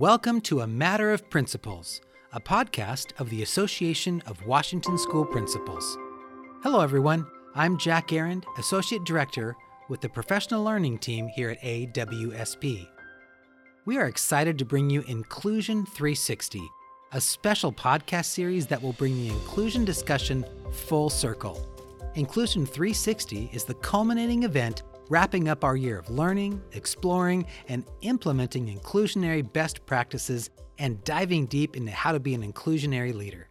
Welcome to A Matter of Principles, a podcast of the Association of Washington School Principals. Hello, everyone. I'm Jack Arend, Associate Director with the Professional Learning Team here at AWSP. We are excited to bring you Inclusion 360, a special podcast series that will bring the inclusion discussion full circle. Inclusion 360 is the culminating event wrapping up our year of learning, exploring, and implementing inclusionary best practices and diving deep into how to be an inclusionary leader.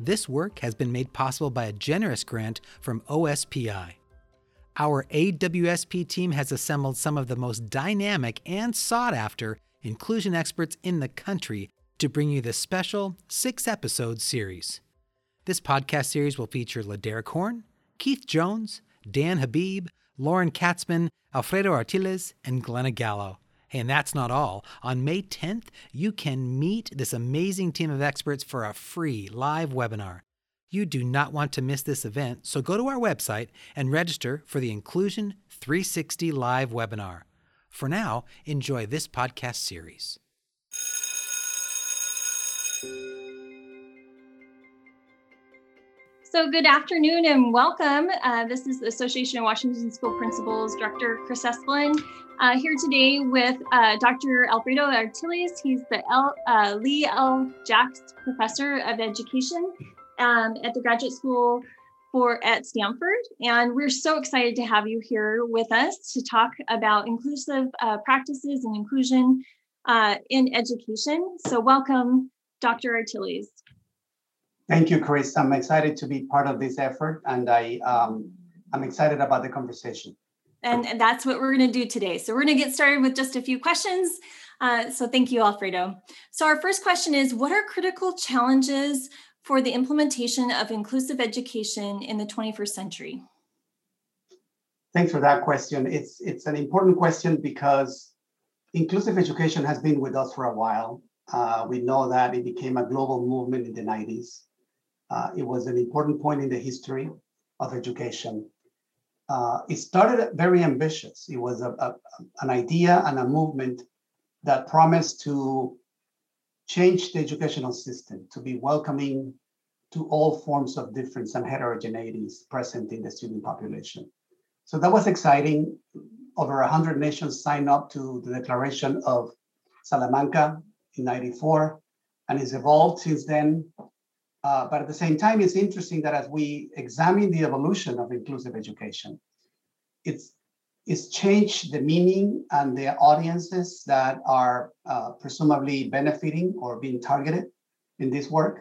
This work has been made possible by a generous grant from OSPI. Our AWSP team has assembled some of the most dynamic and sought after inclusion experts in the country to bring you this special six episode series. This podcast series will feature LeDerick Horne, Keith Jones, Dan Habib, Lauren Katzman, Alfredo Artiles, and Glenna Gallo. Hey, and that's not all. On May 10th, you can meet this amazing team of experts for a free live webinar. You do not want to miss this event, so go to our website and register for the Inclusion 360 live webinar. For now, enjoy this podcast series. So, good afternoon and welcome. Uh, this is the Association of Washington School Principals Director Chris Esplin uh, here today with uh, Dr. Alfredo Artiles. He's the L, uh, Lee L. Jacks Professor of Education um, at the Graduate School for at Stanford, and we're so excited to have you here with us to talk about inclusive uh, practices and inclusion uh, in education. So, welcome, Dr. Artiles. Thank you, Chris. I'm excited to be part of this effort, and I um, I'm excited about the conversation. And, and that's what we're going to do today. So we're going to get started with just a few questions. Uh, so thank you, Alfredo. So our first question is: What are critical challenges for the implementation of inclusive education in the 21st century? Thanks for that question. It's it's an important question because inclusive education has been with us for a while. Uh, we know that it became a global movement in the 90s. Uh, it was an important point in the history of education. Uh, it started very ambitious. It was a, a, an idea and a movement that promised to change the educational system to be welcoming to all forms of difference and heterogeneities present in the student population. So that was exciting. Over 100 nations signed up to the Declaration of Salamanca in 94, and it's evolved since then uh, but at the same time, it's interesting that as we examine the evolution of inclusive education, it's it's changed the meaning and the audiences that are uh, presumably benefiting or being targeted in this work.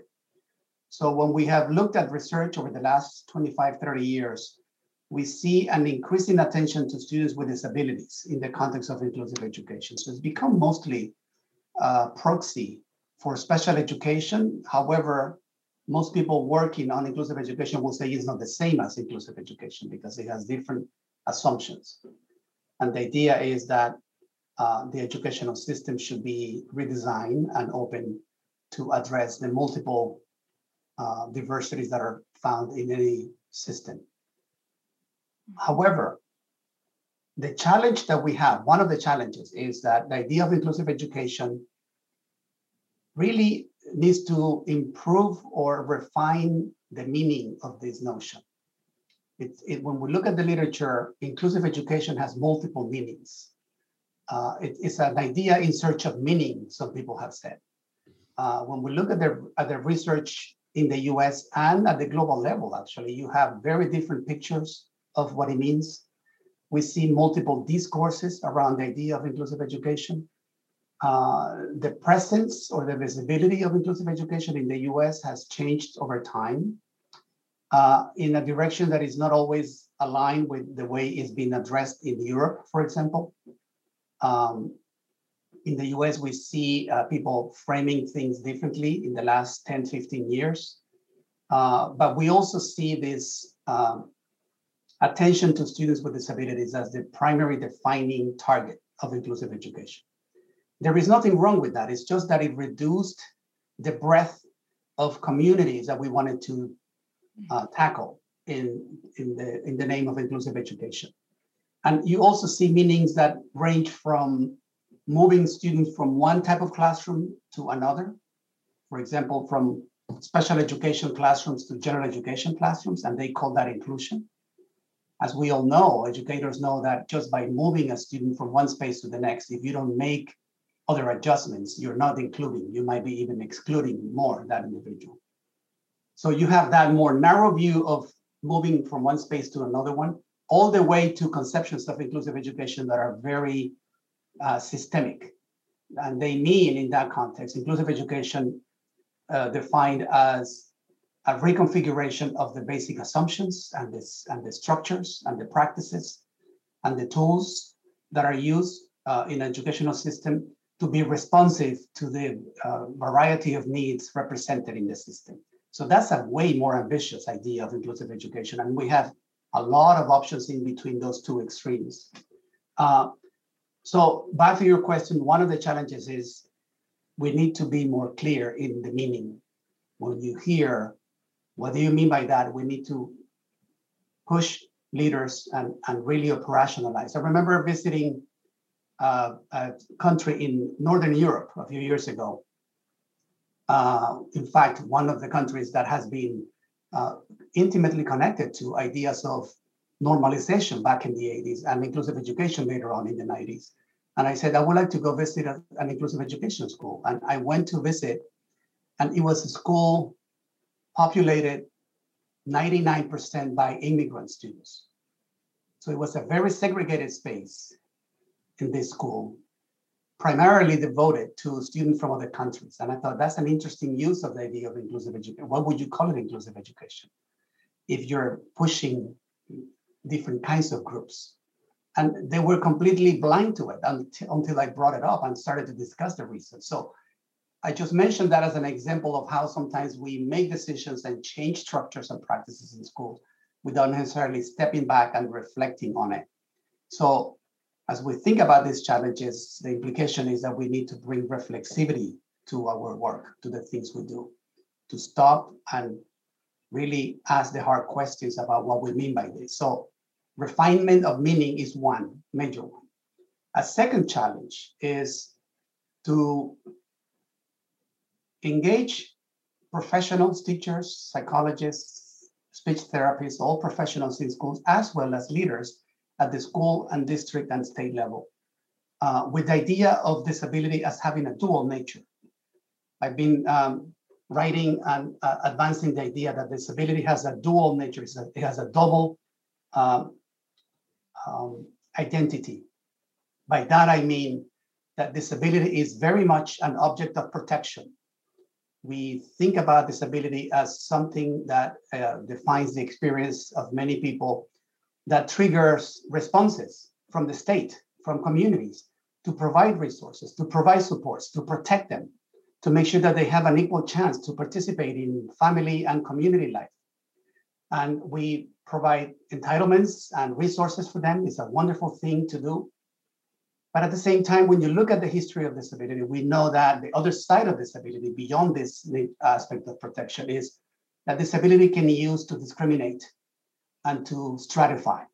So when we have looked at research over the last 25, 30 years, we see an increasing attention to students with disabilities in the context of inclusive education. So it's become mostly uh, proxy for special education. However, most people working on inclusive education will say it's not the same as inclusive education because it has different assumptions. And the idea is that uh, the educational system should be redesigned and open to address the multiple uh, diversities that are found in any system. However, the challenge that we have, one of the challenges is that the idea of inclusive education really needs to improve or refine the meaning of this notion. It, it, when we look at the literature, inclusive education has multiple meanings. Uh, it, it's an idea in search of meaning, some people have said. Uh, when we look at the, at the research in the US and at the global level, actually, you have very different pictures of what it means. We see multiple discourses around the idea of inclusive education. Uh, the presence or the visibility of inclusive education in the US has changed over time uh, in a direction that is not always aligned with the way it's been addressed in Europe, for example. Um, in the US, we see uh, people framing things differently in the last 10, 15 years. Uh, but we also see this um, attention to students with disabilities as the primary defining target of inclusive education. There is nothing wrong with that. It's just that it reduced the breadth of communities that we wanted to uh, tackle in, in, the, in the name of inclusive education. And you also see meanings that range from moving students from one type of classroom to another. For example, from special education classrooms to general education classrooms, and they call that inclusion. As we all know, educators know that just by moving a student from one space to the next, if you don't make other adjustments, you're not including, you might be even excluding more that individual. So you have that more narrow view of moving from one space to another one, all the way to conceptions of inclusive education that are very uh, systemic. And they mean in that context, inclusive education uh, defined as a reconfiguration of the basic assumptions and, this, and the structures and the practices and the tools that are used uh, in educational system to be responsive to the uh, variety of needs represented in the system. So that's a way more ambitious idea of inclusive education. And we have a lot of options in between those two extremes. Uh, so back to your question, one of the challenges is we need to be more clear in the meaning. When you hear, what do you mean by that? We need to push leaders and, and really operationalize. I remember visiting uh, a country in Northern Europe a few years ago. Uh, in fact, one of the countries that has been uh, intimately connected to ideas of normalization back in the 80s and inclusive education later on in the 90s. And I said, I would like to go visit a, an inclusive education school. And I went to visit, and it was a school populated 99% by immigrant students. So it was a very segregated space in this school, primarily devoted to students from other countries. And I thought that's an interesting use of the idea of inclusive education. What would you call it inclusive education? If you're pushing different kinds of groups. And they were completely blind to it until, I brought it up and started to discuss the research. So I just mentioned that as an example of how sometimes we make decisions and change structures and practices in schools without necessarily stepping back and reflecting on it. So as we think about these challenges, the implication is that we need to bring reflexivity to our work, to the things we do, to stop and really ask the hard questions about what we mean by this. So refinement of meaning is one major one. A second challenge is to engage professionals, teachers, psychologists, speech therapists, all professionals in schools, as well as leaders at the school and district and state level uh, with the idea of disability as having a dual nature. I've been um, writing and uh, advancing the idea that disability has a dual nature, it has a double um, um, identity. By that I mean that disability is very much an object of protection. We think about disability as something that uh, defines the experience of many people that triggers responses from the state, from communities to provide resources, to provide supports, to protect them, to make sure that they have an equal chance to participate in family and community life. And we provide entitlements and resources for them. It's a wonderful thing to do. But at the same time, when you look at the history of disability, we know that the other side of disability, beyond this uh, aspect of protection, is that disability can be used to discriminate and to stratify,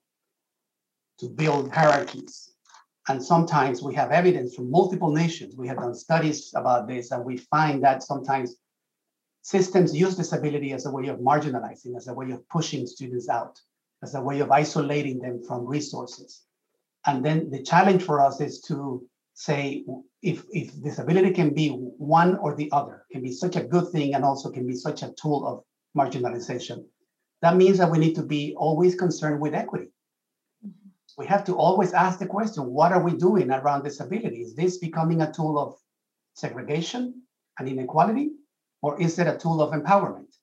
to build hierarchies. And sometimes we have evidence from multiple nations. We have done studies about this, and we find that sometimes systems use disability as a way of marginalizing, as a way of pushing students out, as a way of isolating them from resources. And then the challenge for us is to say if, if disability can be one or the other, can be such a good thing and also can be such a tool of marginalization, that means that we need to be always concerned with equity. Mm-hmm. We have to always ask the question what are we doing around disability? Is this becoming a tool of segregation and inequality? Or is it a tool of empowerment?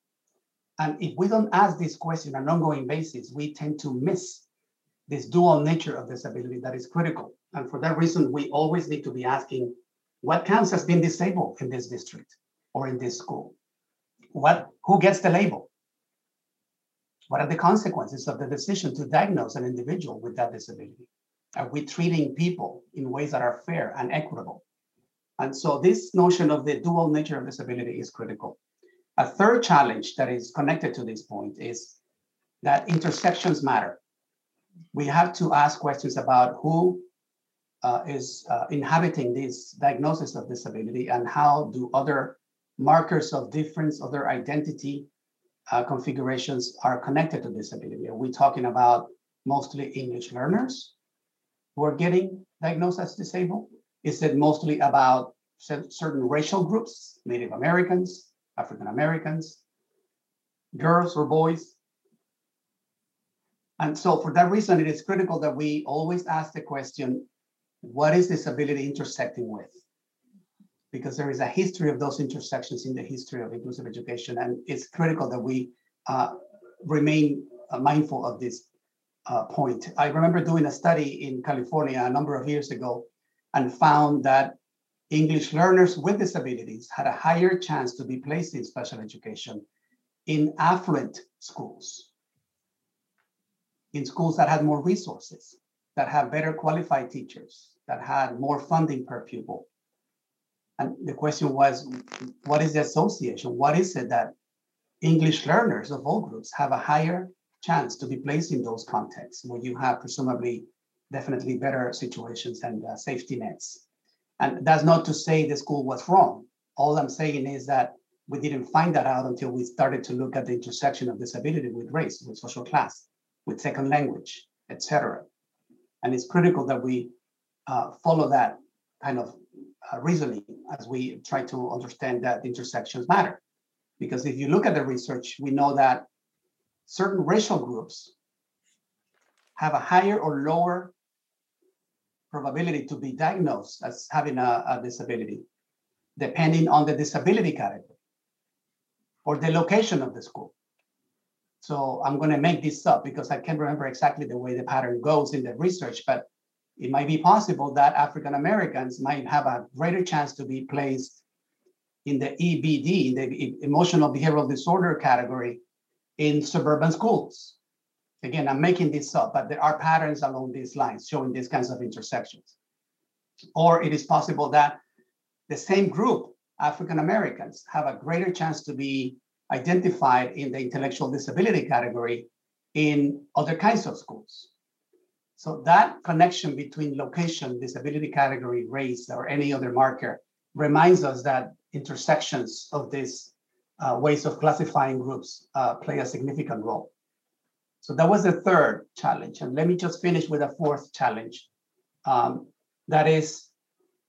And if we don't ask this question on an ongoing basis, we tend to miss this dual nature of disability that is critical. And for that reason, we always need to be asking what counts as being disabled in this district or in this school? What, who gets the label? What are the consequences of the decision to diagnose an individual with that disability? Are we treating people in ways that are fair and equitable? And so this notion of the dual nature of disability is critical. A third challenge that is connected to this point is that intersections matter. We have to ask questions about who uh, is uh, inhabiting this diagnosis of disability and how do other markers of difference, other identity uh, configurations are connected to disability? Are we talking about mostly English learners who are getting diagnosed as disabled? Is it mostly about certain racial groups, Native Americans, African Americans, girls or boys? And so for that reason, it is critical that we always ask the question, what is disability intersecting with? Because there is a history of those intersections in the history of inclusive education, and it's critical that we uh, remain uh, mindful of this uh, point. I remember doing a study in California a number of years ago and found that English learners with disabilities had a higher chance to be placed in special education in affluent schools, in schools that had more resources, that have better qualified teachers, that had more funding per pupil. And the question was, what is the association? What is it that English learners of all groups have a higher chance to be placed in those contexts where you have presumably definitely better situations and uh, safety nets. And that's not to say the school was wrong. All I'm saying is that we didn't find that out until we started to look at the intersection of disability with race, with social class, with second language, etc. And it's critical that we uh, follow that kind of uh, reasoning as we try to understand that intersections matter. Because if you look at the research, we know that certain racial groups have a higher or lower probability to be diagnosed as having a, a disability, depending on the disability category or the location of the school. So I'm going to make this up because I can't remember exactly the way the pattern goes in the research, but it might be possible that African Americans might have a greater chance to be placed in the EBD, the emotional behavioral disorder category in suburban schools. Again, I'm making this up, but there are patterns along these lines showing these kinds of intersections. Or it is possible that the same group, African Americans, have a greater chance to be identified in the intellectual disability category in other kinds of schools. So that connection between location, disability category, race, or any other marker reminds us that intersections of these uh, ways of classifying groups uh, play a significant role. So that was the third challenge. And let me just finish with a fourth challenge. Um, that is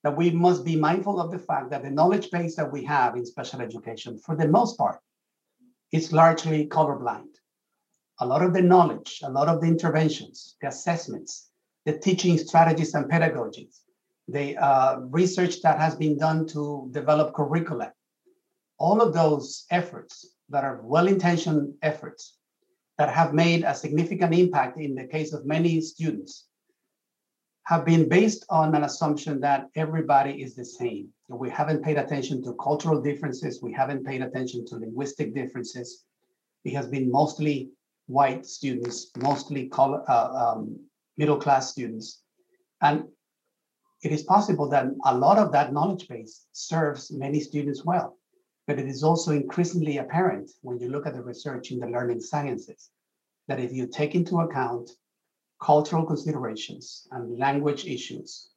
that we must be mindful of the fact that the knowledge base that we have in special education, for the most part, is largely colorblind. A lot of the knowledge, a lot of the interventions, the assessments, the teaching strategies and pedagogies, the uh, research that has been done to develop curricula, all of those efforts that are well-intentioned efforts that have made a significant impact in the case of many students have been based on an assumption that everybody is the same. We haven't paid attention to cultural differences. We haven't paid attention to linguistic differences. It has been mostly white students, mostly uh, um, middle class students. And it is possible that a lot of that knowledge base serves many students well. But it is also increasingly apparent when you look at the research in the learning sciences that if you take into account cultural considerations and language issues,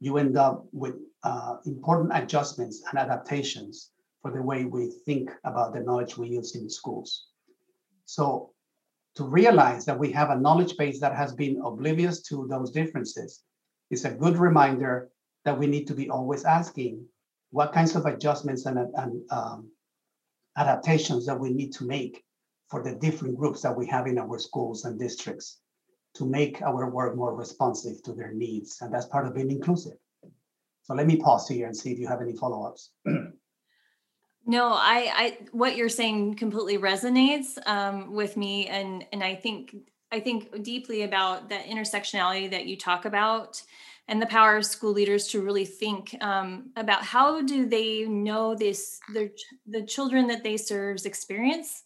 you end up with uh, important adjustments and adaptations for the way we think about the knowledge we use in schools. So to realize that we have a knowledge base that has been oblivious to those differences is a good reminder that we need to be always asking what kinds of adjustments and, and um, adaptations that we need to make for the different groups that we have in our schools and districts to make our work more responsive to their needs. And that's part of being inclusive. So let me pause here and see if you have any follow-ups. No, I, I, what you're saying completely resonates um, with me, and and I think I think deeply about that intersectionality that you talk about, and the power of school leaders to really think um, about how do they know this their the children that they serve's experience?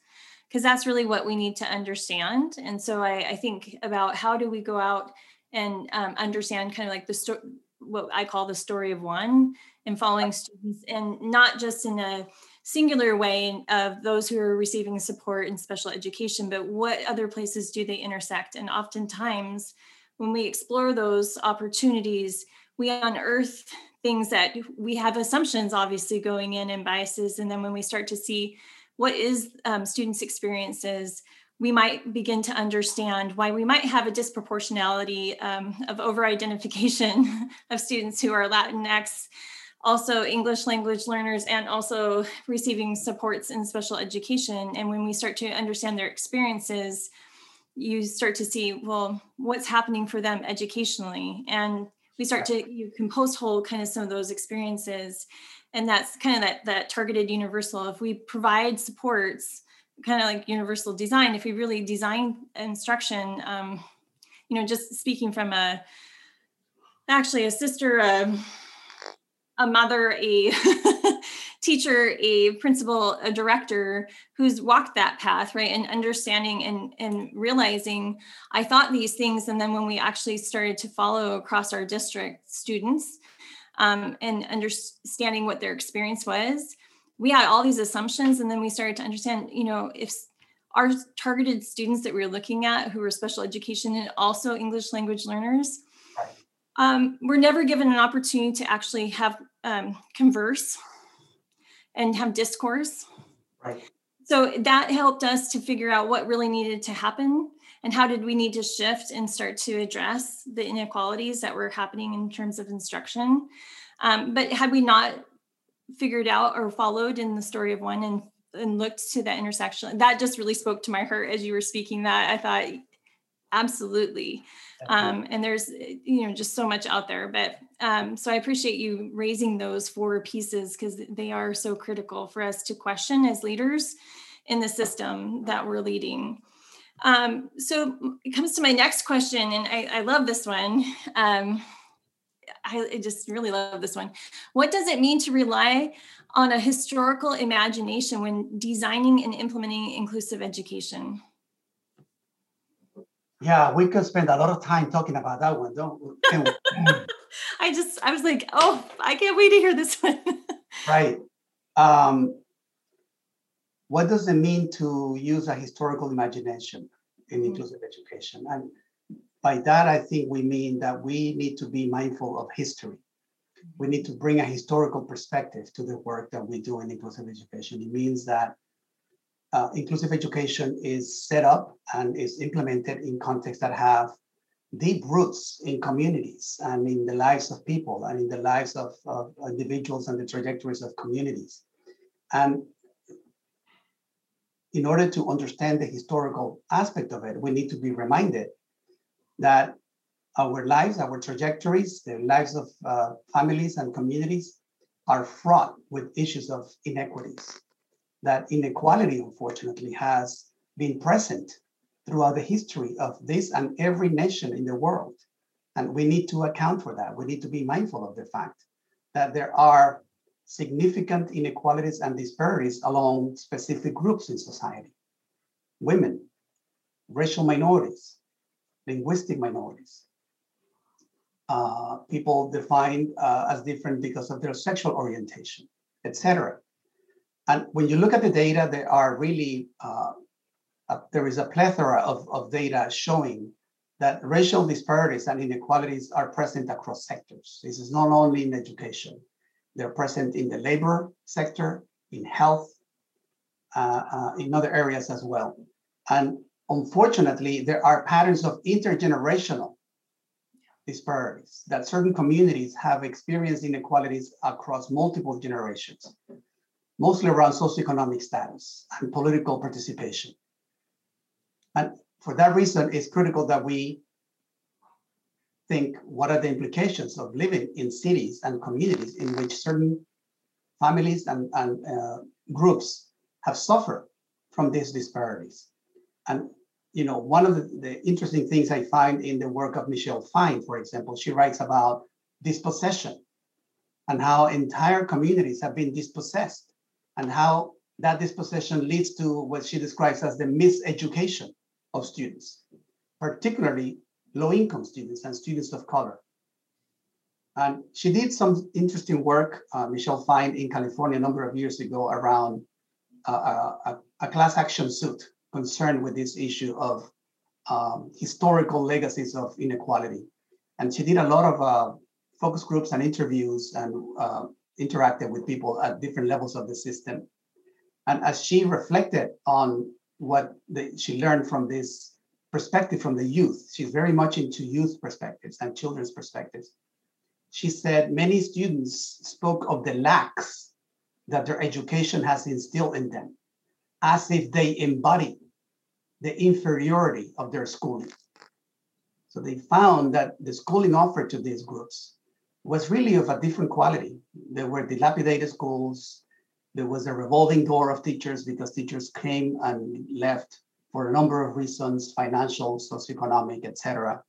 Because that's really what we need to understand. And so I, I think about how do we go out and um, understand kind of like the story what i call the story of one and following students and not just in a singular way of those who are receiving support in special education but what other places do they intersect? And oftentimes when we explore those opportunities, we unearth things that we have assumptions obviously going in and biases. And then when we start to see what is um, students experiences we might begin to understand why we might have a disproportionality um, of over identification of students who are latinx also english language learners and also receiving supports in special education. And when we start to understand their experiences you start to see well what's happening for them educationally? And we start to you can post hole kind of some of those experiences. And that's kind of that that targeted universal. If we provide supports kind of like universal design if we really design instruction um, you know just speaking from a actually a sister a, a mother a teacher, a principal, a director who's walked that path, right? And understanding and, and realizing I thought these things. And then when we actually started to follow across our district students um, and understanding what their experience was, we had all these assumptions. And then we started to understand, you know, if our targeted students that we were looking at who were special education and also English language learners, um, we're never given an opportunity to actually have um, converse and have discourse. Right. So that helped us to figure out what really needed to happen and how did we need to shift and start to address the inequalities that were happening in terms of instruction. Um, but had we not figured out or followed in the story of one and and looked to that intersection that just really spoke to my heart as you were speaking that i thought absolutely um, and there's you know just so much out there but um, so i appreciate you raising those four pieces because they are so critical for us to question as leaders in the system that we're leading. Um, so it comes to my next question and i, I love this one. Um, I, I just really love this one. What does it mean to rely on a historical imagination when designing and implementing inclusive education yeah, we could spend a lot of time talking about that one, don't we? I just, I was like, oh, I can't wait to hear this one. right. Um, what does it mean to use a historical imagination in mm-hmm. inclusive education? And by that, I think we mean that we need to be mindful of history. We need to bring a historical perspective to the work that we do in inclusive education. It means that uh, inclusive education is set up and is implemented in contexts that have deep roots in communities and in the lives of people and in the lives of, of individuals and the trajectories of communities. And in order to understand the historical aspect of it, we need to be reminded that our lives, our trajectories, the lives of uh, families and communities are fraught with issues of inequities that inequality, unfortunately, has been present throughout the history of this and every nation in the world. And we need to account for that. We need to be mindful of the fact that there are significant inequalities and disparities along specific groups in society women, racial minorities, linguistic minorities, uh, people defined uh, as different because of their sexual orientation, etc. And when you look at the data, there are really, uh, a, there is a plethora of, of data showing that racial disparities and inequalities are present across sectors. This is not only in education, they're present in the labor sector, in health, uh, uh, in other areas as well. And unfortunately, there are patterns of intergenerational disparities that certain communities have experienced inequalities across multiple generations mostly around socioeconomic status and political participation. And for that reason, it's critical that we think what are the implications of living in cities and communities in which certain families and, and uh, groups have suffered from these disparities. And you know, one of the, the, interesting things I find in the work of Michelle Fine, for example, she writes about dispossession and how entire communities have been dispossessed and how that dispossession leads to what she describes as the miseducation of students, particularly low income students and students of color. And she did some interesting work, uh, Michelle Fine, in California a number of years ago around uh, a, a, class action suit concerned with this issue of um, historical legacies of inequality. And she did a lot of uh, focus groups and interviews and uh, interacted with people at different levels of the system. And as she reflected on what the, she learned from this perspective from the youth, she's very much into youth perspectives and children's perspectives. She said many students spoke of the lacks that their education has instilled in them, as if they embody the inferiority of their schooling. So they found that the schooling offered to these groups was really of a different quality. There were dilapidated schools. There was a revolving door of teachers because teachers came and left for a number of reasons, financial, socioeconomic, etc.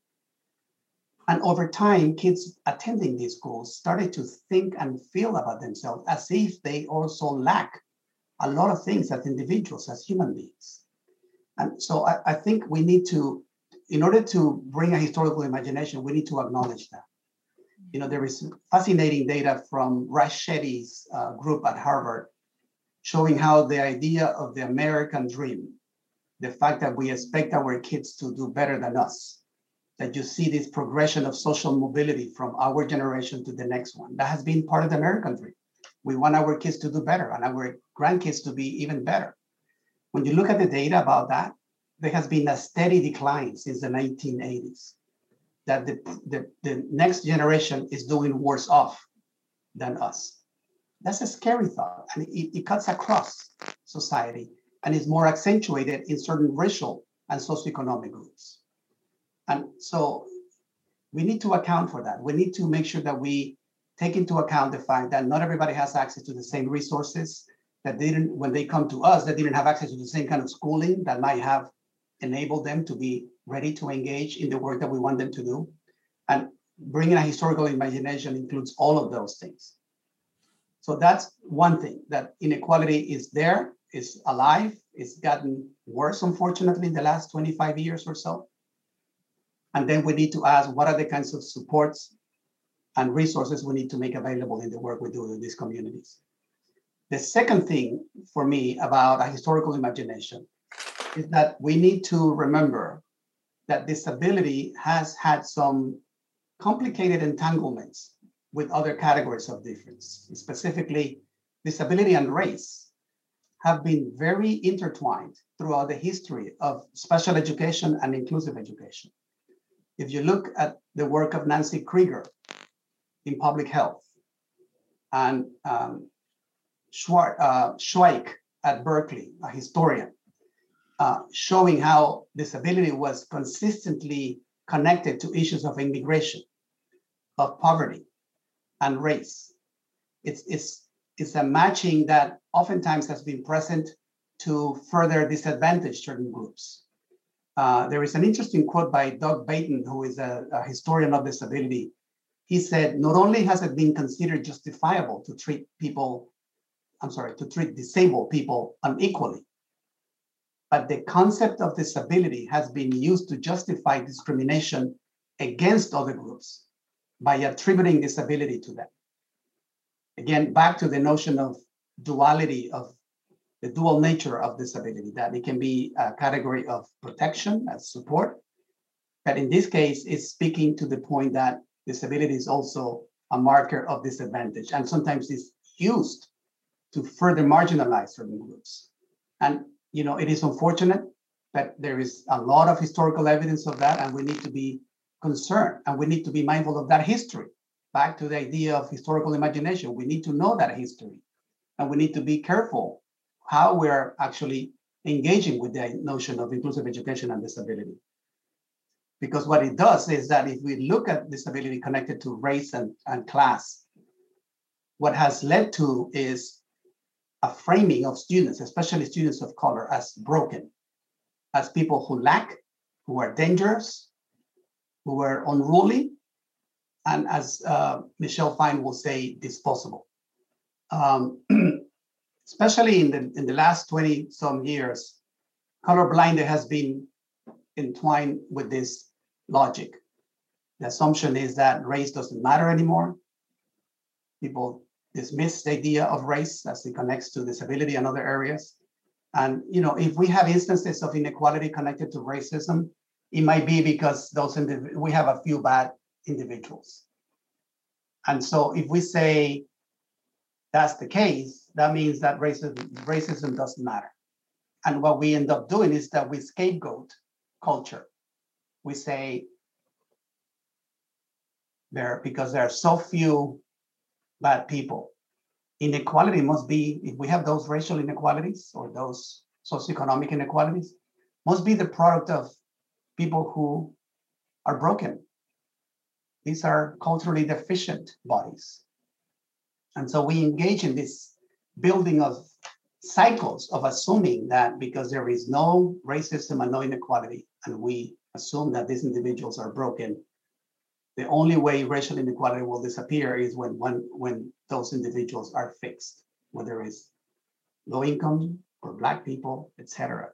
And over time, kids attending these schools started to think and feel about themselves as if they also lack a lot of things as individuals, as human beings. And so I, I think we need to, in order to bring a historical imagination, we need to acknowledge that. You know, there is fascinating data from Raj Chetty's uh, group at Harvard showing how the idea of the American dream, the fact that we expect our kids to do better than us, that you see this progression of social mobility from our generation to the next one. That has been part of the American dream. We want our kids to do better and our grandkids to be even better. When you look at the data about that, there has been a steady decline since the 1980s. That the, the, the next generation is doing worse off than us. That's a scary thought, and it, it cuts across society and is more accentuated in certain racial and socioeconomic groups. And so we need to account for that. We need to make sure that we take into account the fact that not everybody has access to the same resources, that they didn't, when they come to us, they didn't have access to the same kind of schooling that might have enabled them to be ready to engage in the work that we want them to do. And bringing a historical imagination includes all of those things. So that's one thing that inequality is there, is alive, it's gotten worse, unfortunately, in the last 25 years or so. And then we need to ask what are the kinds of supports and resources we need to make available in the work we do in these communities. The second thing for me about a historical imagination is that we need to remember that disability has had some complicated entanglements with other categories of difference. Specifically, disability and race have been very intertwined throughout the history of special education and inclusive education. If you look at the work of Nancy Krieger in public health and um, uh, Schweik at Berkeley, a historian, uh, showing how disability was consistently connected to issues of immigration, of poverty, and race. It's, it's, it's a matching that oftentimes has been present to further disadvantage certain groups. Uh, there is an interesting quote by Doug Baynton, who is a, a historian of disability. He said, not only has it been considered justifiable to treat people I'm sorry, to treat disabled people unequally. But the concept of disability has been used to justify discrimination against other groups by attributing disability to them. Again, back to the notion of duality of the dual nature of disability, that it can be a category of protection as support. But in this case, it's speaking to the point that disability is also a marker of disadvantage and sometimes is used to further marginalize certain groups. And you know, it is unfortunate that there is a lot of historical evidence of that, and we need to be concerned and we need to be mindful of that history. Back to the idea of historical imagination, we need to know that history, and we need to be careful how we're actually engaging with the notion of inclusive education and disability. Because what it does is that if we look at disability connected to race and, and class, what has led to is a framing of students, especially students of color, as broken, as people who lack, who are dangerous, who are unruly, and as uh, Michelle Fine will say, disposable. Um, especially in the, in the last 20 some years, colorblind has been entwined with this logic. The assumption is that race doesn't matter anymore. People dismiss the idea of race as it connects to disability and other areas. And you know, if we have instances of inequality connected to racism, it might be because those indiv- we have a few bad individuals. And so if we say that's the case, that means that racism, racism doesn't matter. And what we end up doing is that we scapegoat culture. We say there because there are so few bad people. Inequality must be, if we have those racial inequalities or those socioeconomic inequalities, must be the product of people who are broken. These are culturally deficient bodies. And so we engage in this building of cycles of assuming that because there is no racism and no inequality, and we assume that these individuals are broken, the only way racial inequality will disappear is when, when, when those individuals are fixed, whether it's low income or Black people, etc.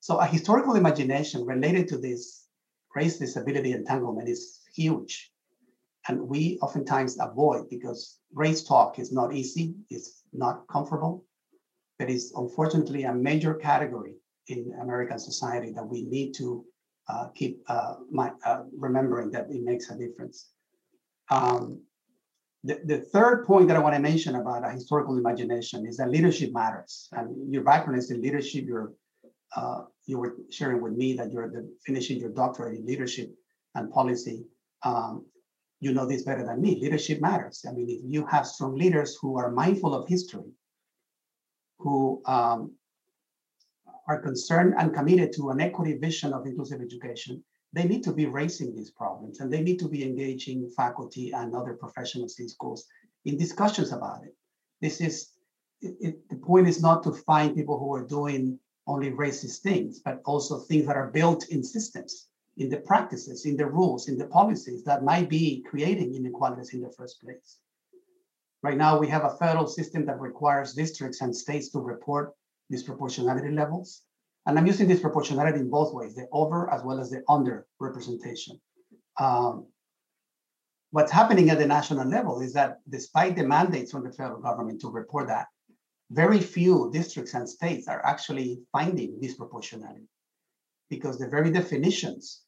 So a historical imagination related to this race disability entanglement is huge. And we oftentimes avoid because race talk is not easy, it's not comfortable. But It is unfortunately a major category in American society that we need to uh, keep uh, my, uh, remembering that it makes a difference. Um, the, the third point that I want to mention about a historical imagination is that leadership matters. And your background is in leadership. You're, uh, you were sharing with me that you're the, finishing your doctorate in leadership and policy. Um, you know this better than me. Leadership matters. I mean, if you have strong leaders who are mindful of history, who um, are concerned and committed to an equity vision of inclusive education, they need to be raising these problems and they need to be engaging faculty and other professionals in schools in discussions about it. This is, it, it, the point is not to find people who are doing only racist things, but also things that are built in systems, in the practices, in the rules, in the policies that might be creating inequalities in the first place. Right now, we have a federal system that requires districts and states to report disproportionality levels. And I'm using disproportionality in both ways, the over as well as the under representation. Um, what's happening at the national level is that despite the mandates from the federal government to report that, very few districts and states are actually finding disproportionality because the very definitions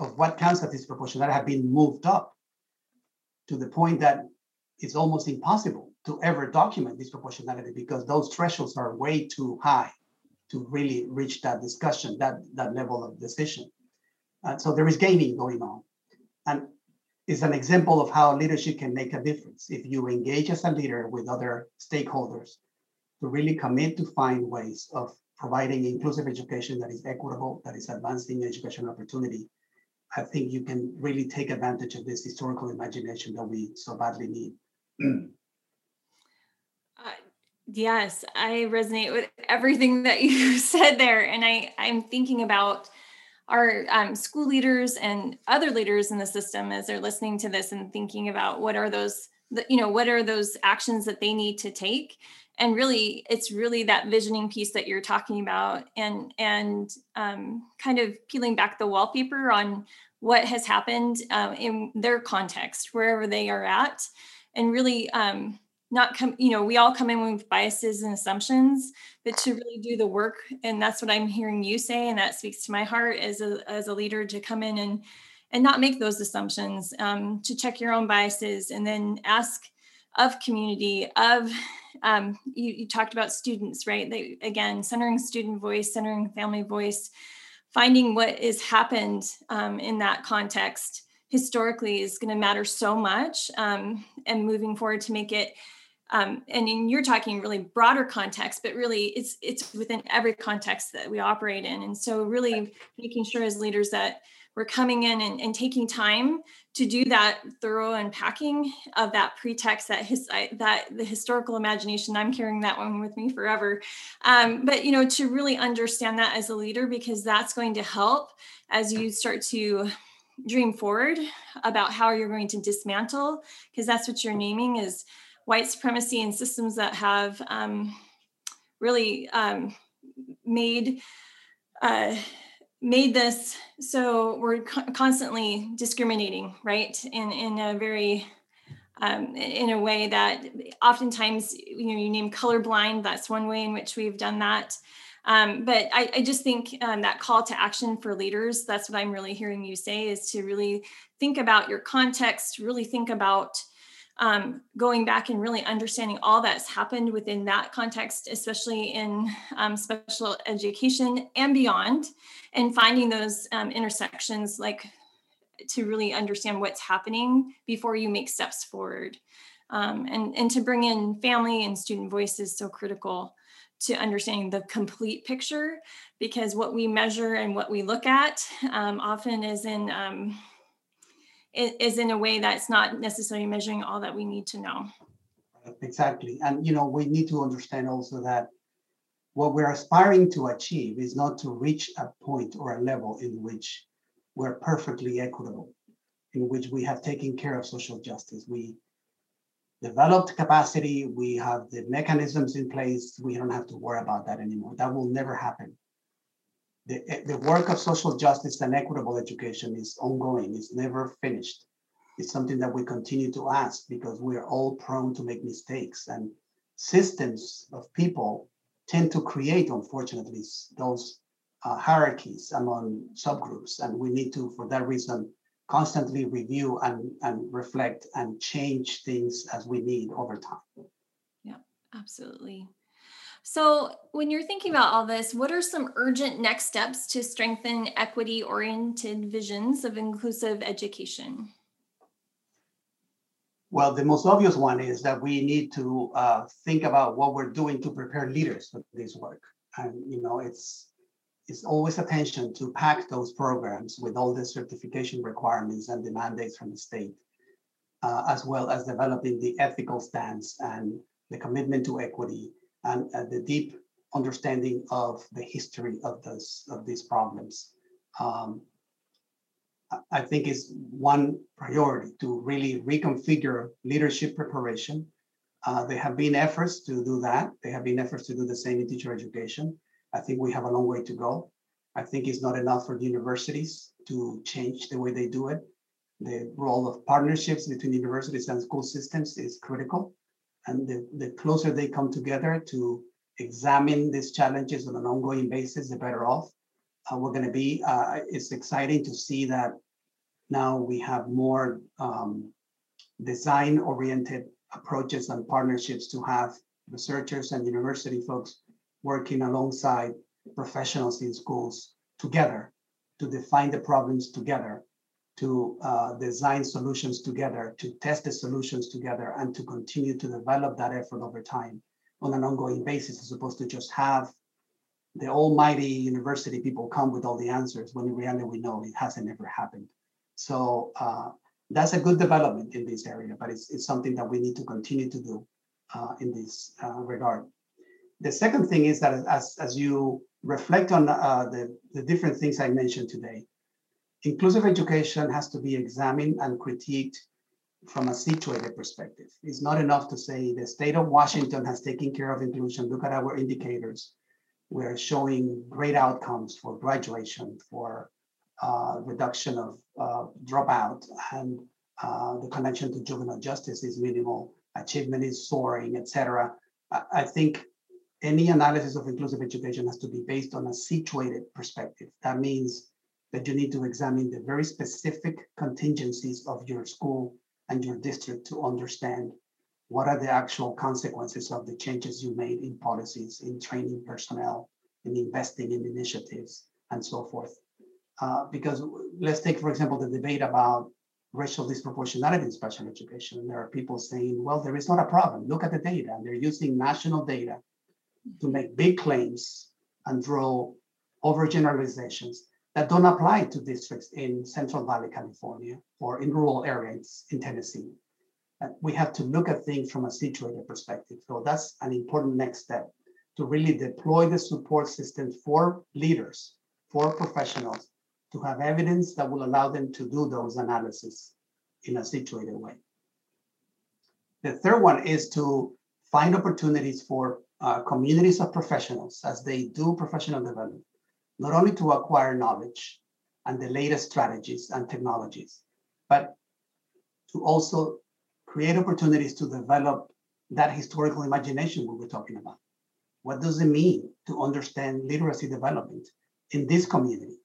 of what counts as disproportionality have been moved up to the point that it's almost impossible to ever document disproportionality because those thresholds are way too high to really reach that discussion, that, that level of decision. Uh, so there is gaming going on. And it's an example of how leadership can make a difference. If you engage as a leader with other stakeholders to really commit to find ways of providing inclusive education that is equitable, that is advancing educational opportunity, I think you can really take advantage of this historical imagination that we so badly need. Yes, I resonate with everything that you said there. And I, I'm thinking about our um, school leaders and other leaders in the system as they're listening to this and thinking about what are those, you know, what are those actions that they need to take. And really, it's really that visioning piece that you're talking about, and and um, kind of peeling back the wallpaper on what has happened uh, in their context, wherever they are at, and really um, not come you know we all come in with biases and assumptions but to really do the work and that's what i'm hearing you say and that speaks to my heart as a as a leader to come in and and not make those assumptions um, to check your own biases and then ask of community of um, you, you talked about students right? They again centering student voice centering family voice finding what has happened um, in that context historically is going to matter so much um, and moving forward to make it um, and in, you're talking really broader context but really it's it's within every context that we operate in. And so really making sure as leaders that we're coming in and, and taking time to do that thorough unpacking of that pretext that his that the historical imagination i'm carrying that one with me forever. Um, but you know to really understand that as a leader because that's going to help as you start to dream forward about how you're going to dismantle because that's what you're naming is white supremacy and systems that have um, really um, made uh, made this. So we're co- constantly discriminating right? In in a very um, in a way that oftentimes you know you name colorblind that's one way in which we've done that. Um, but I, I, just think um, that call to action for leaders that's what i'm really hearing you say is to really think about your context really think about um, going back and really understanding all that's happened within that context, especially in um, special education and beyond, and finding those um, intersections like to really understand what's happening before you make steps forward. Um, and, and to bring in family and student voice is so critical to understanding the complete picture because what we measure and what we look at um, often is in um, is in a way that's not necessarily measuring all that we need to know. Exactly. And, you know, we need to understand also that what we're aspiring to achieve is not to reach a point or a level in which we're perfectly equitable, in which we have taken care of social justice. We developed capacity, we have the mechanisms in place, we don't have to worry about that anymore. That will never happen the, the work of social justice and equitable education is ongoing, it's never finished. It's something that we continue to ask because we are all prone to make mistakes and systems of people tend to create, unfortunately, those uh, hierarchies among subgroups. And we need to, for that reason, constantly review and, and reflect and change things as we need over time. Yeah, absolutely. So, when you're thinking about all this, what are some urgent next steps to strengthen equity oriented visions of inclusive education? Well, the most obvious one is that we need to uh, think about what we're doing to prepare leaders for this work. And you know, it's it's always attention to pack those programs with all the certification requirements and the mandates from the state, uh, as well as developing the ethical stance and the commitment to equity and uh, the deep understanding of the history of this of these problems. Um, I think is one priority to really reconfigure leadership preparation. Uh, there have been efforts to do that. There have been efforts to do the same in teacher education. I think we have a long way to go. I think it's not enough for universities to change the way they do it. The role of partnerships between universities and school systems is critical and the, the closer they come together to examine these challenges on an ongoing basis, the better off uh, we're going to be. Uh, it's exciting to see that now we have more um, design-oriented approaches and partnerships to have researchers and university folks working alongside professionals in schools together to define the problems together to uh, design solutions together, to test the solutions together, and to continue to develop that effort over time on an ongoing basis, as opposed to just have the almighty university people come with all the answers when in reality we know it hasn't ever happened. So uh, that's a good development in this area, but it's, it's something that we need to continue to do uh, in this uh, regard. The second thing is that as, as you reflect on uh, the, the different things I mentioned today, inclusive education has to be examined and critiqued from a situated perspective. It's not enough to say the state of Washington has taken care of inclusion. Look at our indicators. We're showing great outcomes for graduation, for uh, reduction of uh, dropout, and uh, the connection to juvenile justice is minimal. Achievement is soaring, etc. I, I think any analysis of inclusive education has to be based on a situated perspective. That means that you need to examine the very specific contingencies of your school and your district to understand what are the actual consequences of the changes you made in policies, in training personnel, in investing in initiatives, and so forth. Uh, because let's take, for example, the debate about racial disproportionality in special education. There are people saying, well, there is not a problem. Look at the data. And they're using national data to make big claims and draw overgeneralizations that don't apply to districts in Central Valley, California, or in rural areas in Tennessee. Uh, we have to look at things from a situated perspective. So that's an important next step to really deploy the support systems for leaders, for professionals, to have evidence that will allow them to do those analyses in a situated way. The third one is to find opportunities for uh, communities of professionals as they do professional development not only to acquire knowledge and the latest strategies and technologies, but to also create opportunities to develop that historical imagination we were talking about. What does it mean to understand literacy development in this community,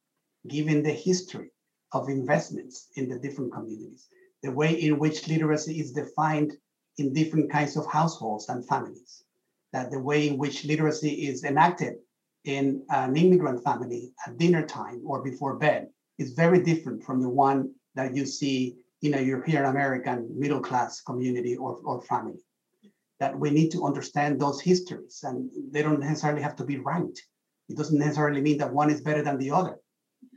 given the history of investments in the different communities? the way in which literacy is defined in different kinds of households and families, that the way in which literacy is enacted in an immigrant family at dinner time or before bed is very different from the one that you see in a European American middle class community or, or family. That we need to understand those histories and they don't necessarily have to be right. It doesn't necessarily mean that one is better than the other.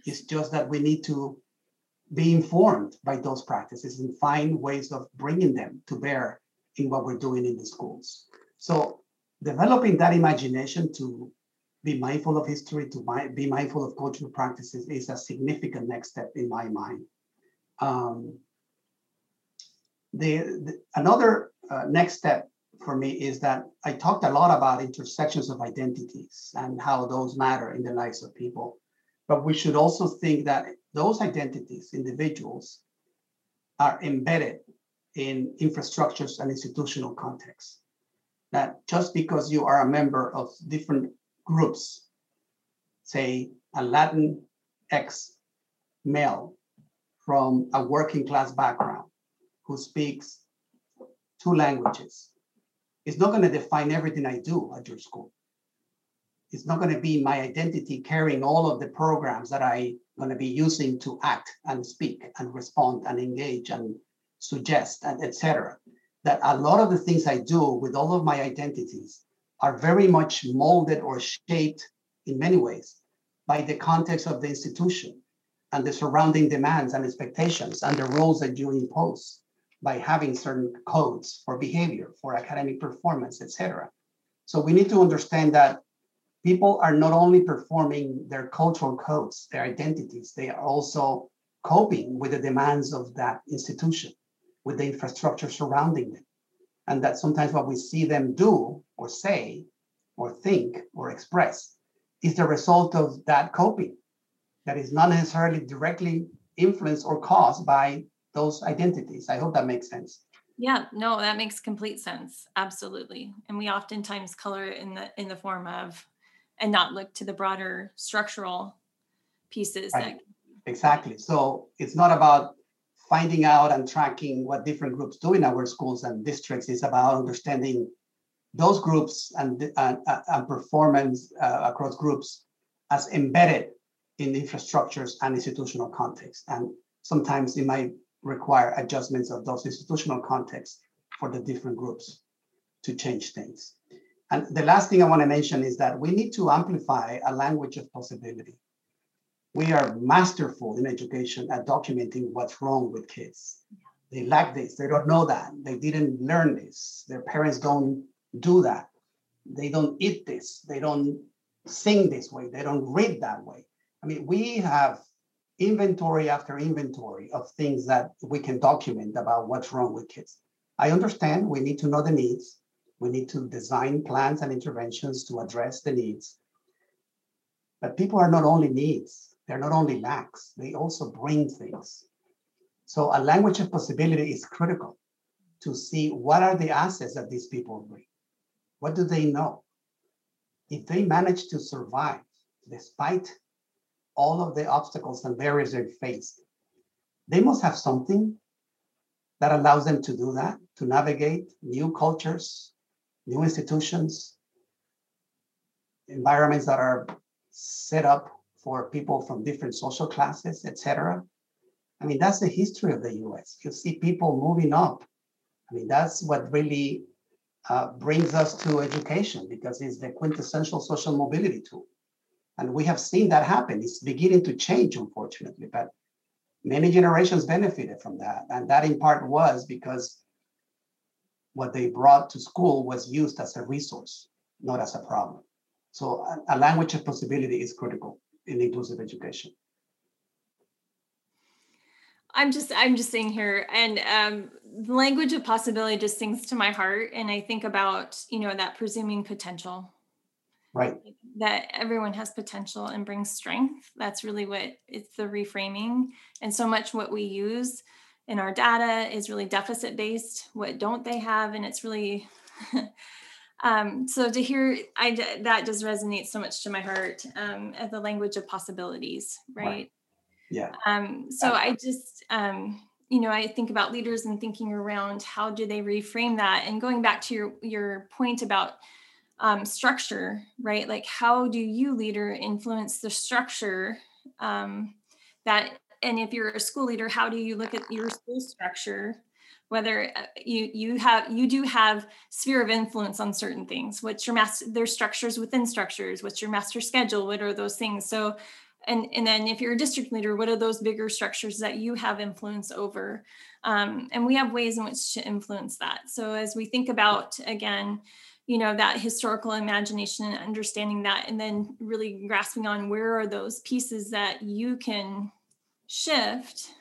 It's just that we need to be informed by those practices and find ways of bringing them to bear in what we're doing in the schools. So developing that imagination to be mindful of history, to be mindful of cultural practices is a significant next step in my mind. Um, the, the, another uh, next step for me is that I talked a lot about intersections of identities and how those matter in the lives of people. But we should also think that those identities, individuals, are embedded in infrastructures and institutional contexts. That just because you are a member of different groups, say a Latin X male from a working class background who speaks two languages, It's not going to define everything I do at your school. It's not going to be my identity carrying all of the programs that I'm going to be using to act and speak and respond and engage and suggest and etc. That a lot of the things I do with all of my identities are very much molded or shaped in many ways by the context of the institution and the surrounding demands and expectations and the rules that you impose by having certain codes for behavior, for academic performance, etc. So we need to understand that people are not only performing their cultural codes, their identities, they are also coping with the demands of that institution, with the infrastructure surrounding them. And that sometimes what we see them do or say or think or express is the result of that coping that is not necessarily directly influenced or caused by those identities. I hope that makes sense. Yeah, no, that makes complete sense. Absolutely. And we oftentimes color it in the in the form of and not look to the broader structural pieces right. that exactly so it's not about finding out and tracking what different groups do in our schools and districts is about understanding those groups and, and, and performance uh, across groups as embedded in infrastructures and institutional context and sometimes it might require adjustments of those institutional contexts for the different groups to change things and the last thing I want to mention is that we need to amplify a language of possibility. We are masterful in education at documenting what's wrong with kids. They lack this, they don't know that, they didn't learn this, their parents don't do that, they don't eat this, they don't sing this way, they don't read that way. I mean, we have inventory after inventory of things that we can document about what's wrong with kids. I understand we need to know the needs. We need to design plans and interventions to address the needs. But people are not only needs, they're not only lacks, they also bring things. So a language of possibility is critical to see what are the assets that these people bring. What do they know? If they manage to survive despite all of the obstacles and barriers they faced, they must have something that allows them to do that, to navigate new cultures, new institutions, environments that are set up for people from different social classes, etc. I mean, that's the history of the US. You see people moving up. I mean, that's what really uh, brings us to education because it's the quintessential social mobility tool. And we have seen that happen. It's beginning to change, unfortunately, but many generations benefited from that. And that in part was because what they brought to school was used as a resource, not as a problem. So a, a language of possibility is critical in inclusive education. I'm just I'm just saying here, and um, the language of possibility just sings to my heart, and I think about you know that presuming potential, right? That everyone has potential and brings strength. That's really what it's the reframing, and so much what we use in our data is really deficit based. What don't they have? And it's really, um, so to hear, I that just resonates so much to my heart um, as the language of possibilities, right? right. Yeah. Um, so I just, um, you know, I think about leaders and thinking around how do they reframe that, and going back to your your point about um, structure, right? Like, how do you leader influence the structure um, that? And if you're a school leader, how do you look at your school structure whether uh, you you have you do have sphere of influence on certain things what's your master there's structures within structures what's your master schedule what are those things? So and and then if you're a district leader what are those bigger structures that you have influence over? Um, and we have ways in which to influence that. So as we think about again you know that historical imagination and understanding that and then really grasping on where are those pieces that you can shift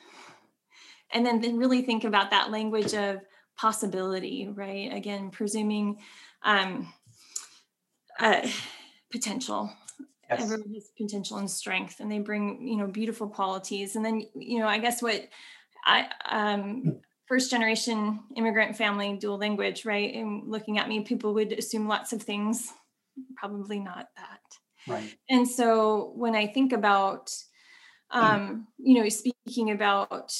and then, then really think about that language of possibility right? Again presuming um, uh, potential. Yes. everyone has potential and strength and they bring you know beautiful qualities. And then you know i guess what i um, first generation immigrant family dual language right? And looking at me people would assume lots of things. Probably not that. Right. And so when i think about um, you know speaking about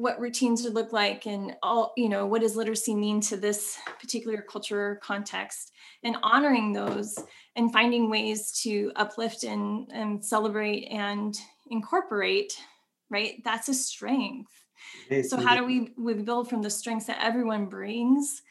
what routines would look like and all you know what does literacy mean to this particular culture context? And honoring those and finding ways to uplift and, and celebrate and incorporate right? That's a strength. So how do we, we build from the strengths that everyone brings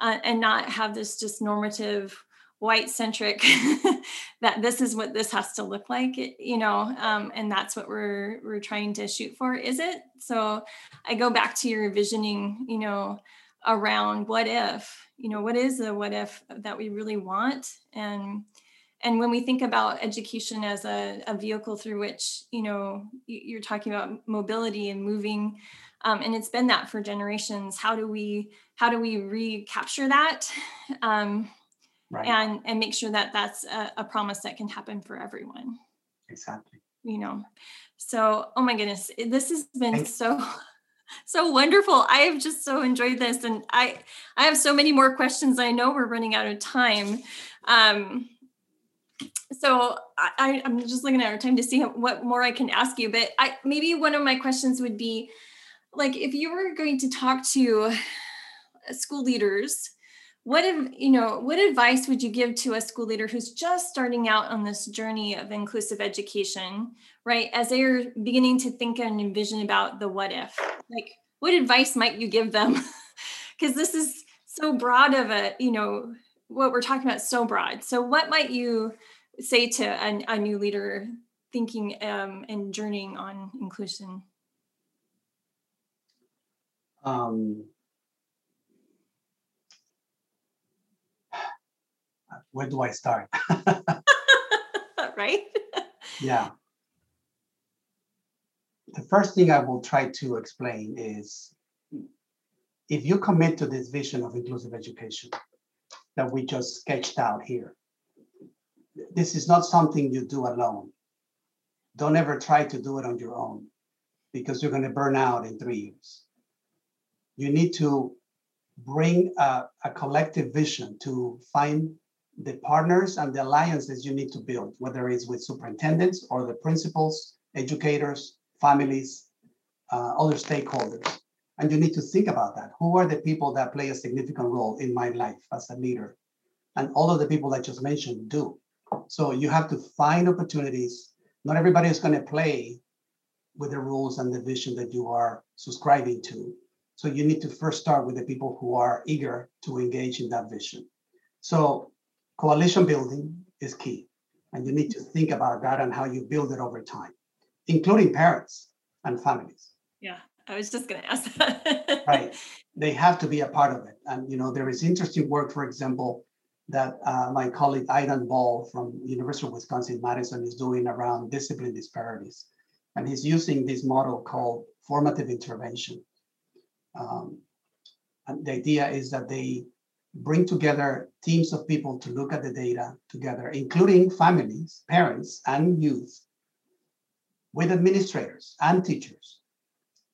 uh, and not have this just normative white centric that this is what this has to look like you know um, and that's what we're we're trying to shoot for is it? So i go back to your visioning you know around what if you know what is the what if that we really want? And and when we think about education as a, a vehicle through which you know you're talking about mobility and moving um, and it's been that for generations how do we how do we recapture that? Um, right. and and make sure that that's a, a promise that can happen for everyone. Exactly. You know? So oh my goodness this has been so so wonderful. I have just so enjoyed this and i i have so many more questions. I know we're running out of time. Um so I, i'm just looking at our time to see what more i can ask you but i maybe one of my questions would be like if you were going to talk to school leaders what if you know what advice would you give to a school leader who's just starting out on this journey of inclusive education right as they're beginning to think and envision about the what if? Like what advice might you give them? Because this is so broad of a you know what we're talking about so broad. So what might you say to a, a new leader thinking um, and journeying on inclusion? Um, where do I start? right? yeah. The first thing I will try to explain is if you commit to this vision of inclusive education that we just sketched out here, this is not something you do alone. Don't ever try to do it on your own because you're going to burn out in three years. You need to bring a, a collective vision to find the partners and the alliances you need to build, whether it's with superintendents or the principals, educators, families, uh, other stakeholders. And you need to think about that. Who are the people that play a significant role in my life as a leader? And all of the people I just mentioned do. So you have to find opportunities. Not everybody is going to play with the rules and the vision that you are subscribing to. So you need to first start with the people who are eager to engage in that vision. So coalition building is key. And you need to think about that and how you build it over time, including parents and families. Yeah, I was just going to ask that. right. They have to be a part of it. And, you know, there is interesting work, for example, that uh, my colleague Aydin Bal from University of Wisconsin-Madison is doing around discipline disparities. And he's using this model called formative intervention. Um, and the idea is that they bring together teams of people to look at the data together, including families, parents, and youth, with administrators and teachers.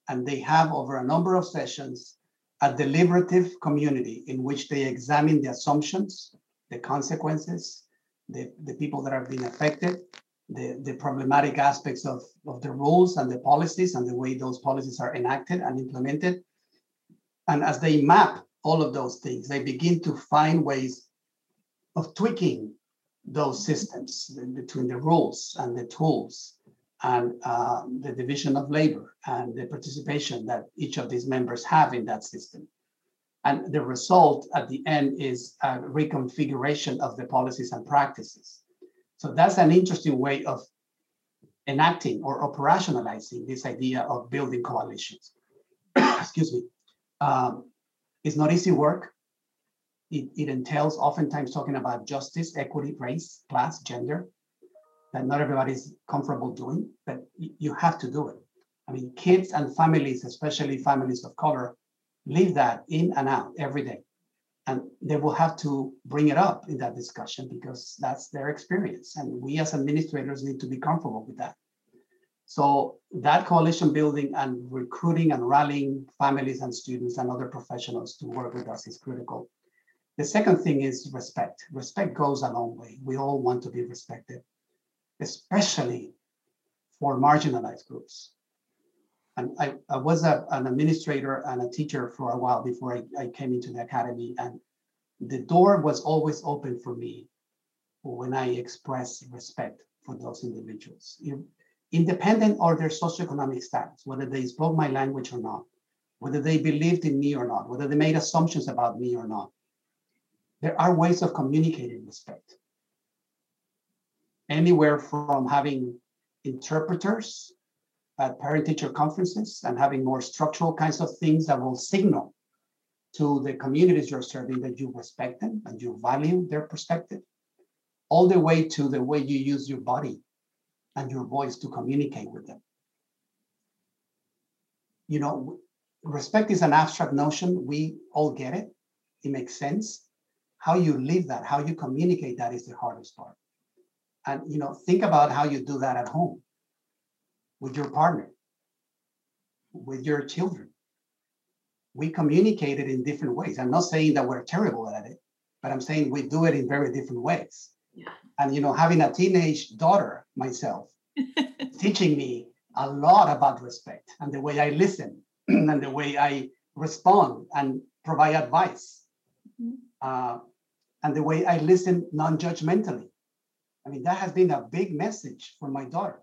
And they have, over a number of sessions, a deliberative community in which they examine the assumptions, the consequences, the, the people that are being affected, the, the problematic aspects of, of the rules and the policies and the way those policies are enacted and implemented. And as they map all of those things, they begin to find ways of tweaking those systems between the rules and the tools and uh, the division of labor and the participation that each of these members have in that system. And the result at the end is a reconfiguration of the policies and practices. So that's an interesting way of enacting or operationalizing this idea of building coalitions. Excuse me. Um, it's not easy work. It, it entails oftentimes talking about justice, equity, race, class, gender, that not everybody's comfortable doing, but you have to do it. I mean, kids and families, especially families of color, live that in and out every day. And they will have to bring it up in that discussion because that's their experience. And we as administrators need to be comfortable with that. So that coalition building and recruiting and rallying families and students and other professionals to work with us is critical. The second thing is respect. Respect goes a long way. We all want to be respected, especially for marginalized groups. And I, I was a, an administrator and a teacher for a while before I, I came into the academy. And the door was always open for me when I expressed respect for those individuals, independent of their socioeconomic status, whether they spoke my language or not, whether they believed in me or not, whether they made assumptions about me or not. There are ways of communicating respect. Anywhere from having interpreters at parent-teacher conferences and having more structural kinds of things that will signal to the communities you're serving that you respect them and you value their perspective, all the way to the way you use your body and your voice to communicate with them. You know, respect is an abstract notion. We all get it. It makes sense. How you live that, how you communicate that is the hardest part. And you know, think about how you do that at home with your partner, with your children. We communicate it in different ways. I'm not saying that we're terrible at it, but I'm saying we do it in very different ways. And you know, having a teenage daughter myself, teaching me a lot about respect and the way I listen and the way I respond and provide advice, mm-hmm. uh, and the way I listen non-judgmentally. I mean, that has been a big message for my daughter.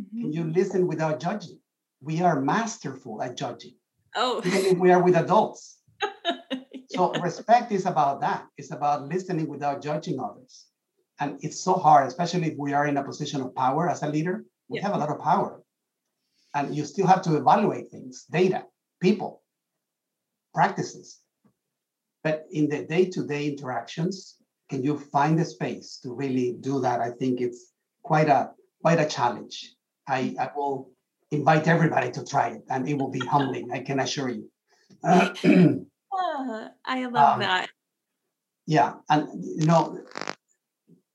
Mm-hmm. Can you listen without judging? We are masterful at judging. Oh, even if we are with adults. yeah. So respect is about that. It's about listening without judging others. And it's so hard, especially if we are in a position of power as a leader. We yeah. have a lot of power. And you still have to evaluate things, data, people, practices. But in the day-to-day interactions, can you find the space to really do that? I think it's quite a quite a challenge. I, I will invite everybody to try it and it will be humbling, I can assure you. Uh, I love um, that. Yeah, and you know,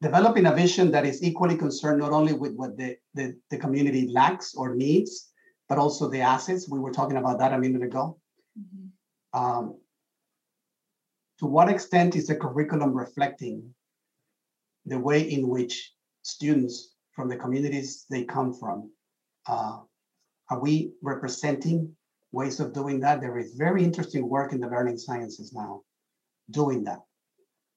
developing a vision that is equally concerned not only with what the, the, the community lacks or needs, but also the assets. We were talking about that a minute ago. Mm-hmm. Um, to what extent is the curriculum reflecting the way in which students from the communities they come from. Uh, are we representing ways of doing that? There is very interesting work in the learning sciences now doing that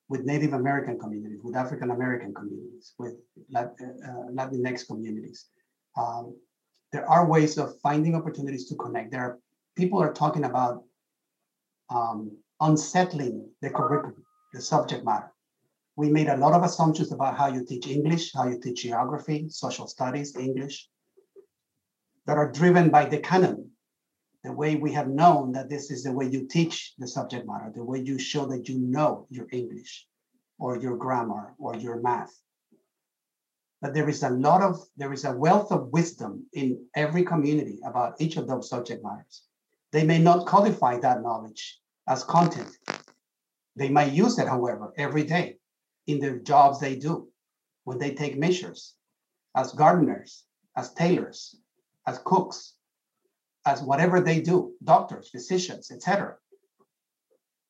with Native American communities, with African American communities, with Lat- uh, Latinx communities. Um, there are ways of finding opportunities to connect. There are people are talking about um, unsettling the curriculum, the subject matter we made a lot of assumptions about how you teach English, how you teach geography, social studies, English, that are driven by the canon, the way we have known that this is the way you teach the subject matter, the way you show that you know your English or your grammar or your math. But there is a lot of, there is a wealth of wisdom in every community about each of those subject matters. They may not codify that knowledge as content. They might use it, however, every day in the jobs they do when they take measures as gardeners, as tailors, as cooks, as whatever they do, doctors, physicians, etc.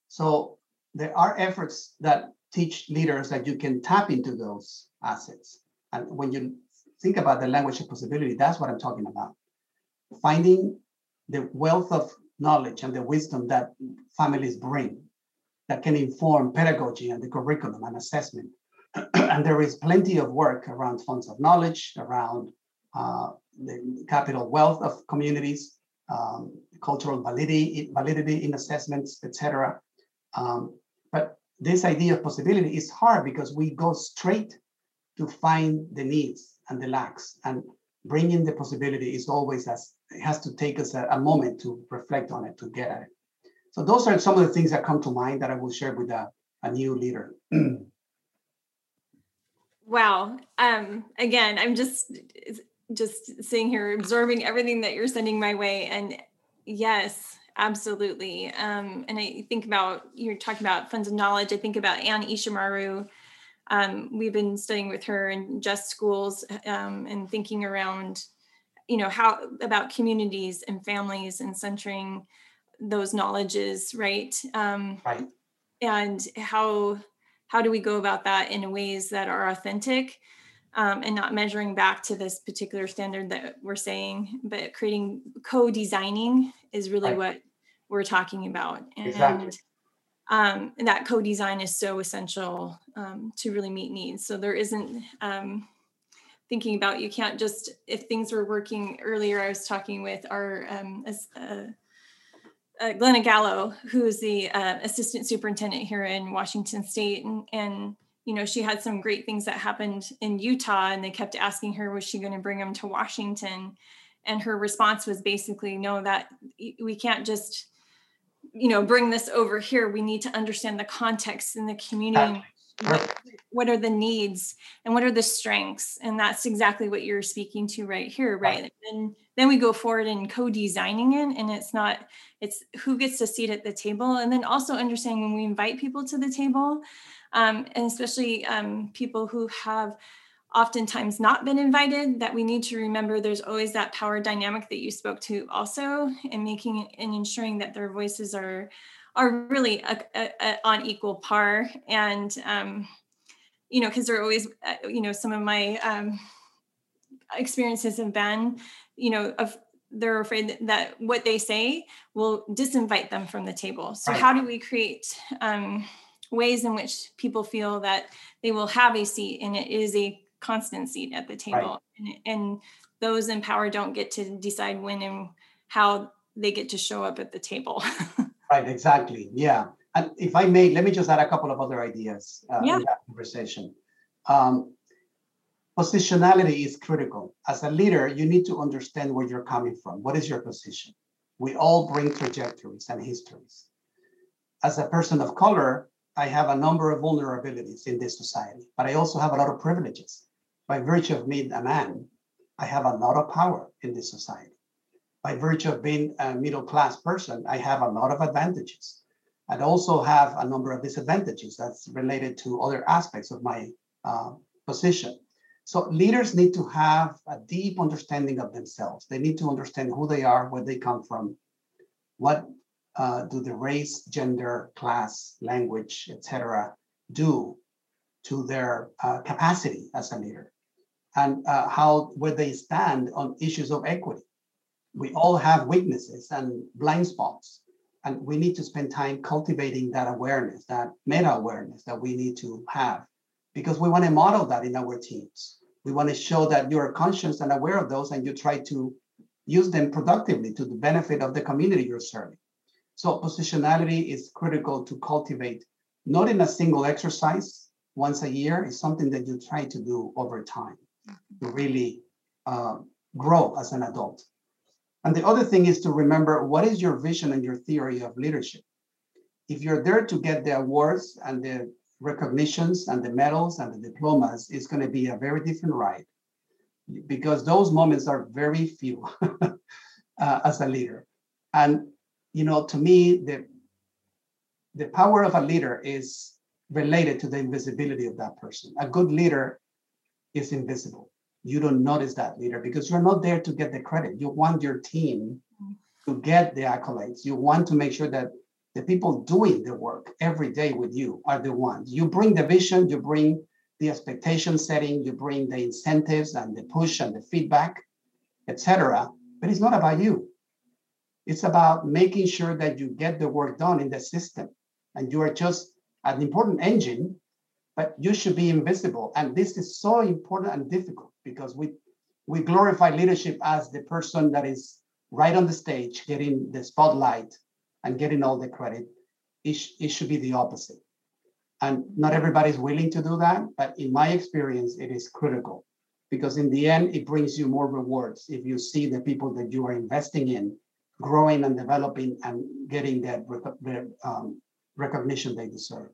So there are efforts that teach leaders that you can tap into those assets. And when you think about the language of possibility, that's what I'm talking about. Finding the wealth of knowledge and the wisdom that families bring that can inform pedagogy and the curriculum and assessment. and there is plenty of work around funds of knowledge, around uh, the capital wealth of communities, um, cultural validity, validity in assessments, etc. Um, but this idea of possibility is hard because we go straight to find the needs and the lacks, and bringing the possibility is always as it has to take us a, a moment to reflect on it to get at it. So those are some of the things that come to mind that I will share with a, a new leader. wow. Um, again, I'm just just sitting here absorbing everything that you're sending my way. And yes, absolutely. Um, and I think about you're talking about funds of knowledge. I think about Ann Ishimaru. Um, we've been studying with her in just schools um, and thinking around, you know, how about communities and families and centering those knowledges, right? Um, right. And how how do we go about that in ways that are authentic um, and not measuring back to this particular standard that we're saying, but creating co-designing is really right. what we're talking about. And, exactly. Um, that co-design is so essential um, to really meet needs. So there isn't um, thinking about you can't just if things were working earlier. I was talking with our um, uh, uh, Glenna Gallo, who is the uh, assistant superintendent here in Washington State, and, and you know she had some great things that happened in Utah, and they kept asking her was she going to bring them to Washington, and her response was basically no, that we can't just you know bring this over here. We need to understand the context in the community. What, what are the needs and what are the strengths. And that's exactly what you're speaking to right here right, and then we go forward in co-designing it and it's not it's who gets to seat at the table. And then also understanding when we invite people to the table um, and especially um, people who have oftentimes not been invited that we need to remember there's always that power dynamic that you spoke to also and making and ensuring that their voices are are really a, a, a, on equal par and um, you know because they're always uh, you know some of my um, experiences have been you know of they're afraid that, that, what they say will disinvite them from the table so right. how do we create um, ways in which people feel that they will have a seat and it is a constant seat at the table right. and, and those in power don't get to decide when and how they get to show up at the table right exactly yeah and if i may let me just add a couple of other ideas uh, yeah. in that conversation um, Positionality is critical. As a leader, you need to understand where you're coming from. What is your position? We all bring trajectories and histories. As a person of color, I have a number of vulnerabilities in this society, but I also have a lot of privileges. By virtue of being a man, I have a lot of power in this society. By virtue of being a middle class person, I have a lot of advantages. I also have a number of disadvantages that's related to other aspects of my uh, position. So leaders need to have a deep understanding of themselves. They need to understand who they are, where they come from, what uh, do the race, gender, class, language, etc., do to their uh, capacity as a leader, and uh, how where they stand on issues of equity. We all have weaknesses and blind spots, and we need to spend time cultivating that awareness, that meta awareness that we need to have because we want to model that in our teams. We want to show that you're conscious and aware of those and you try to use them productively to the benefit of the community you're serving. So positionality is critical to cultivate, not in a single exercise once a year, it's something that you try to do over time to really uh, grow as an adult. And the other thing is to remember what is your vision and your theory of leadership. If you're there to get the awards and the recognitions and the medals and the diplomas it's going to be a very different ride because those moments are very few uh, as a leader. And you know, to me, the the power of a leader is related to the invisibility of that person. A good leader is invisible. You don't notice that leader because you're not there to get the credit. You want your team to get the accolades. You want to make sure that the people doing the work every day with you are the ones. You bring the vision, you bring the expectation setting, you bring the incentives and the push and the feedback, etc. But it's not about you. It's about making sure that you get the work done in the system. And you are just an important engine, but you should be invisible. And this is so important and difficult because we we glorify leadership as the person that is right on the stage, getting the spotlight and getting all the credit. It, sh- it should be the opposite. And not everybody's willing to do that, but in my experience, it is critical because in the end, it brings you more rewards if you see the people that you are investing in growing and developing and getting that rec- um, recognition they deserve.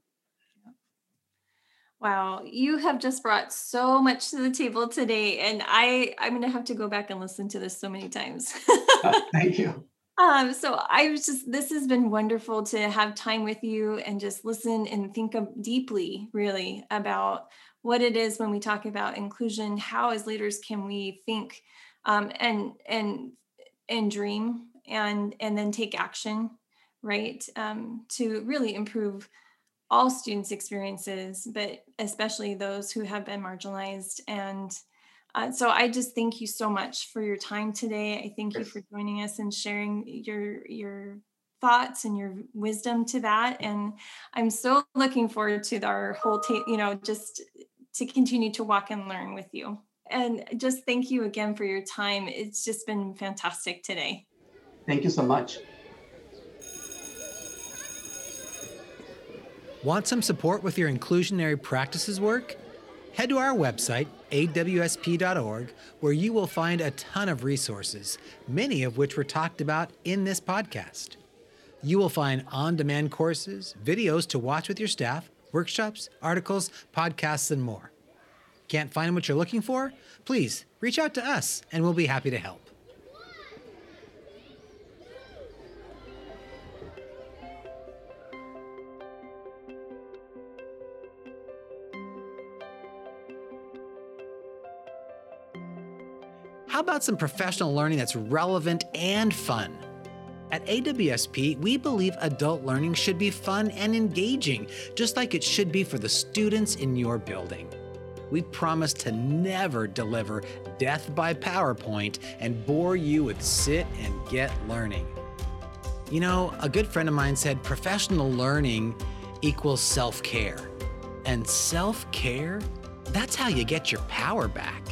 Wow, you have just brought so much to the table today, and I I'm gonna have to go back and listen to this so many times. Thank you. Um, so I was just this has been wonderful to have time with you and just listen and think of deeply, really, about what it is when we talk about inclusion. How as leaders can we think um, and and and dream and and then take action, right, um, to really improve all students' experiences, but especially those who have been marginalized. And uh, so I just thank you so much for your time today. I thank you for joining us and sharing your your thoughts and your wisdom to that. And I'm so looking forward to our whole, ta- you know, just to continue to walk and learn with you. And just thank you again for your time. It's just been fantastic today. Thank you so much. Want some support with your inclusionary practices work? Head to our website, awsp.org, where you will find a ton of resources, many of which were talked about in this podcast. You will find on demand courses, videos to watch with your staff, workshops, articles, podcasts, and more. Can't find what you're looking for? Please reach out to us and we'll be happy to help. About some professional learning that's relevant and fun? At AWSP, we believe adult learning should be fun and engaging, just like it should be for the students in your building. We promise to never deliver death by PowerPoint and bore you with sit and get learning. You know, a good friend of mine said professional learning equals self care. And self care, that's how you get your power back.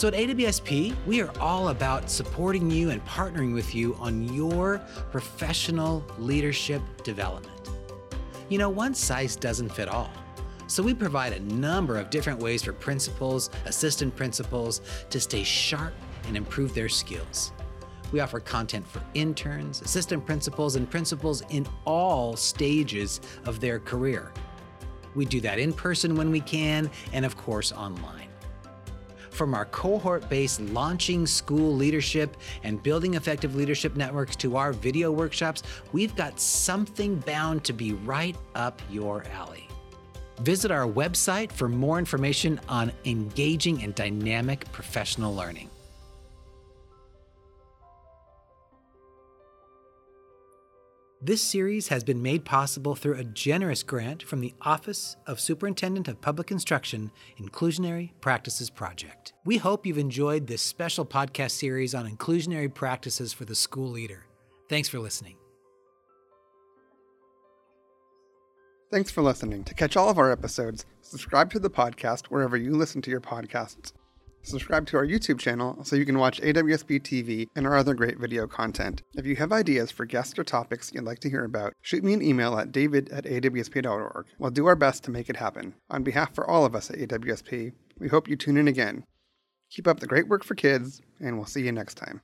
So at AWSP, we are all about supporting you and partnering with you on your professional leadership development. You know, one size doesn't fit all. So we provide a number of different ways for principals, assistant principals to stay sharp and improve their skills. We offer content for interns, assistant principals, and principals in all stages of their career. We do that in person when we can, and of course, online. From our cohort based launching school leadership and building effective leadership networks to our video workshops, we've got something bound to be right up your alley. Visit our website for more information on engaging and dynamic professional learning. This series has been made possible through a generous grant from the Office of Superintendent of Public Instruction Inclusionary Practices Project. We hope you've enjoyed this special podcast series on inclusionary practices for the school leader. Thanks for listening. Thanks for listening. To catch all of our episodes, subscribe to the podcast wherever you listen to your podcasts. Subscribe to our YouTube channel so you can watch AWSP TV and our other great video content. If you have ideas for guests or topics you'd like to hear about, shoot me an email at david at awsp.org. We'll do our best to make it happen. On behalf for all of us at AWSP, we hope you tune in again. Keep up the great work for kids, and we'll see you next time.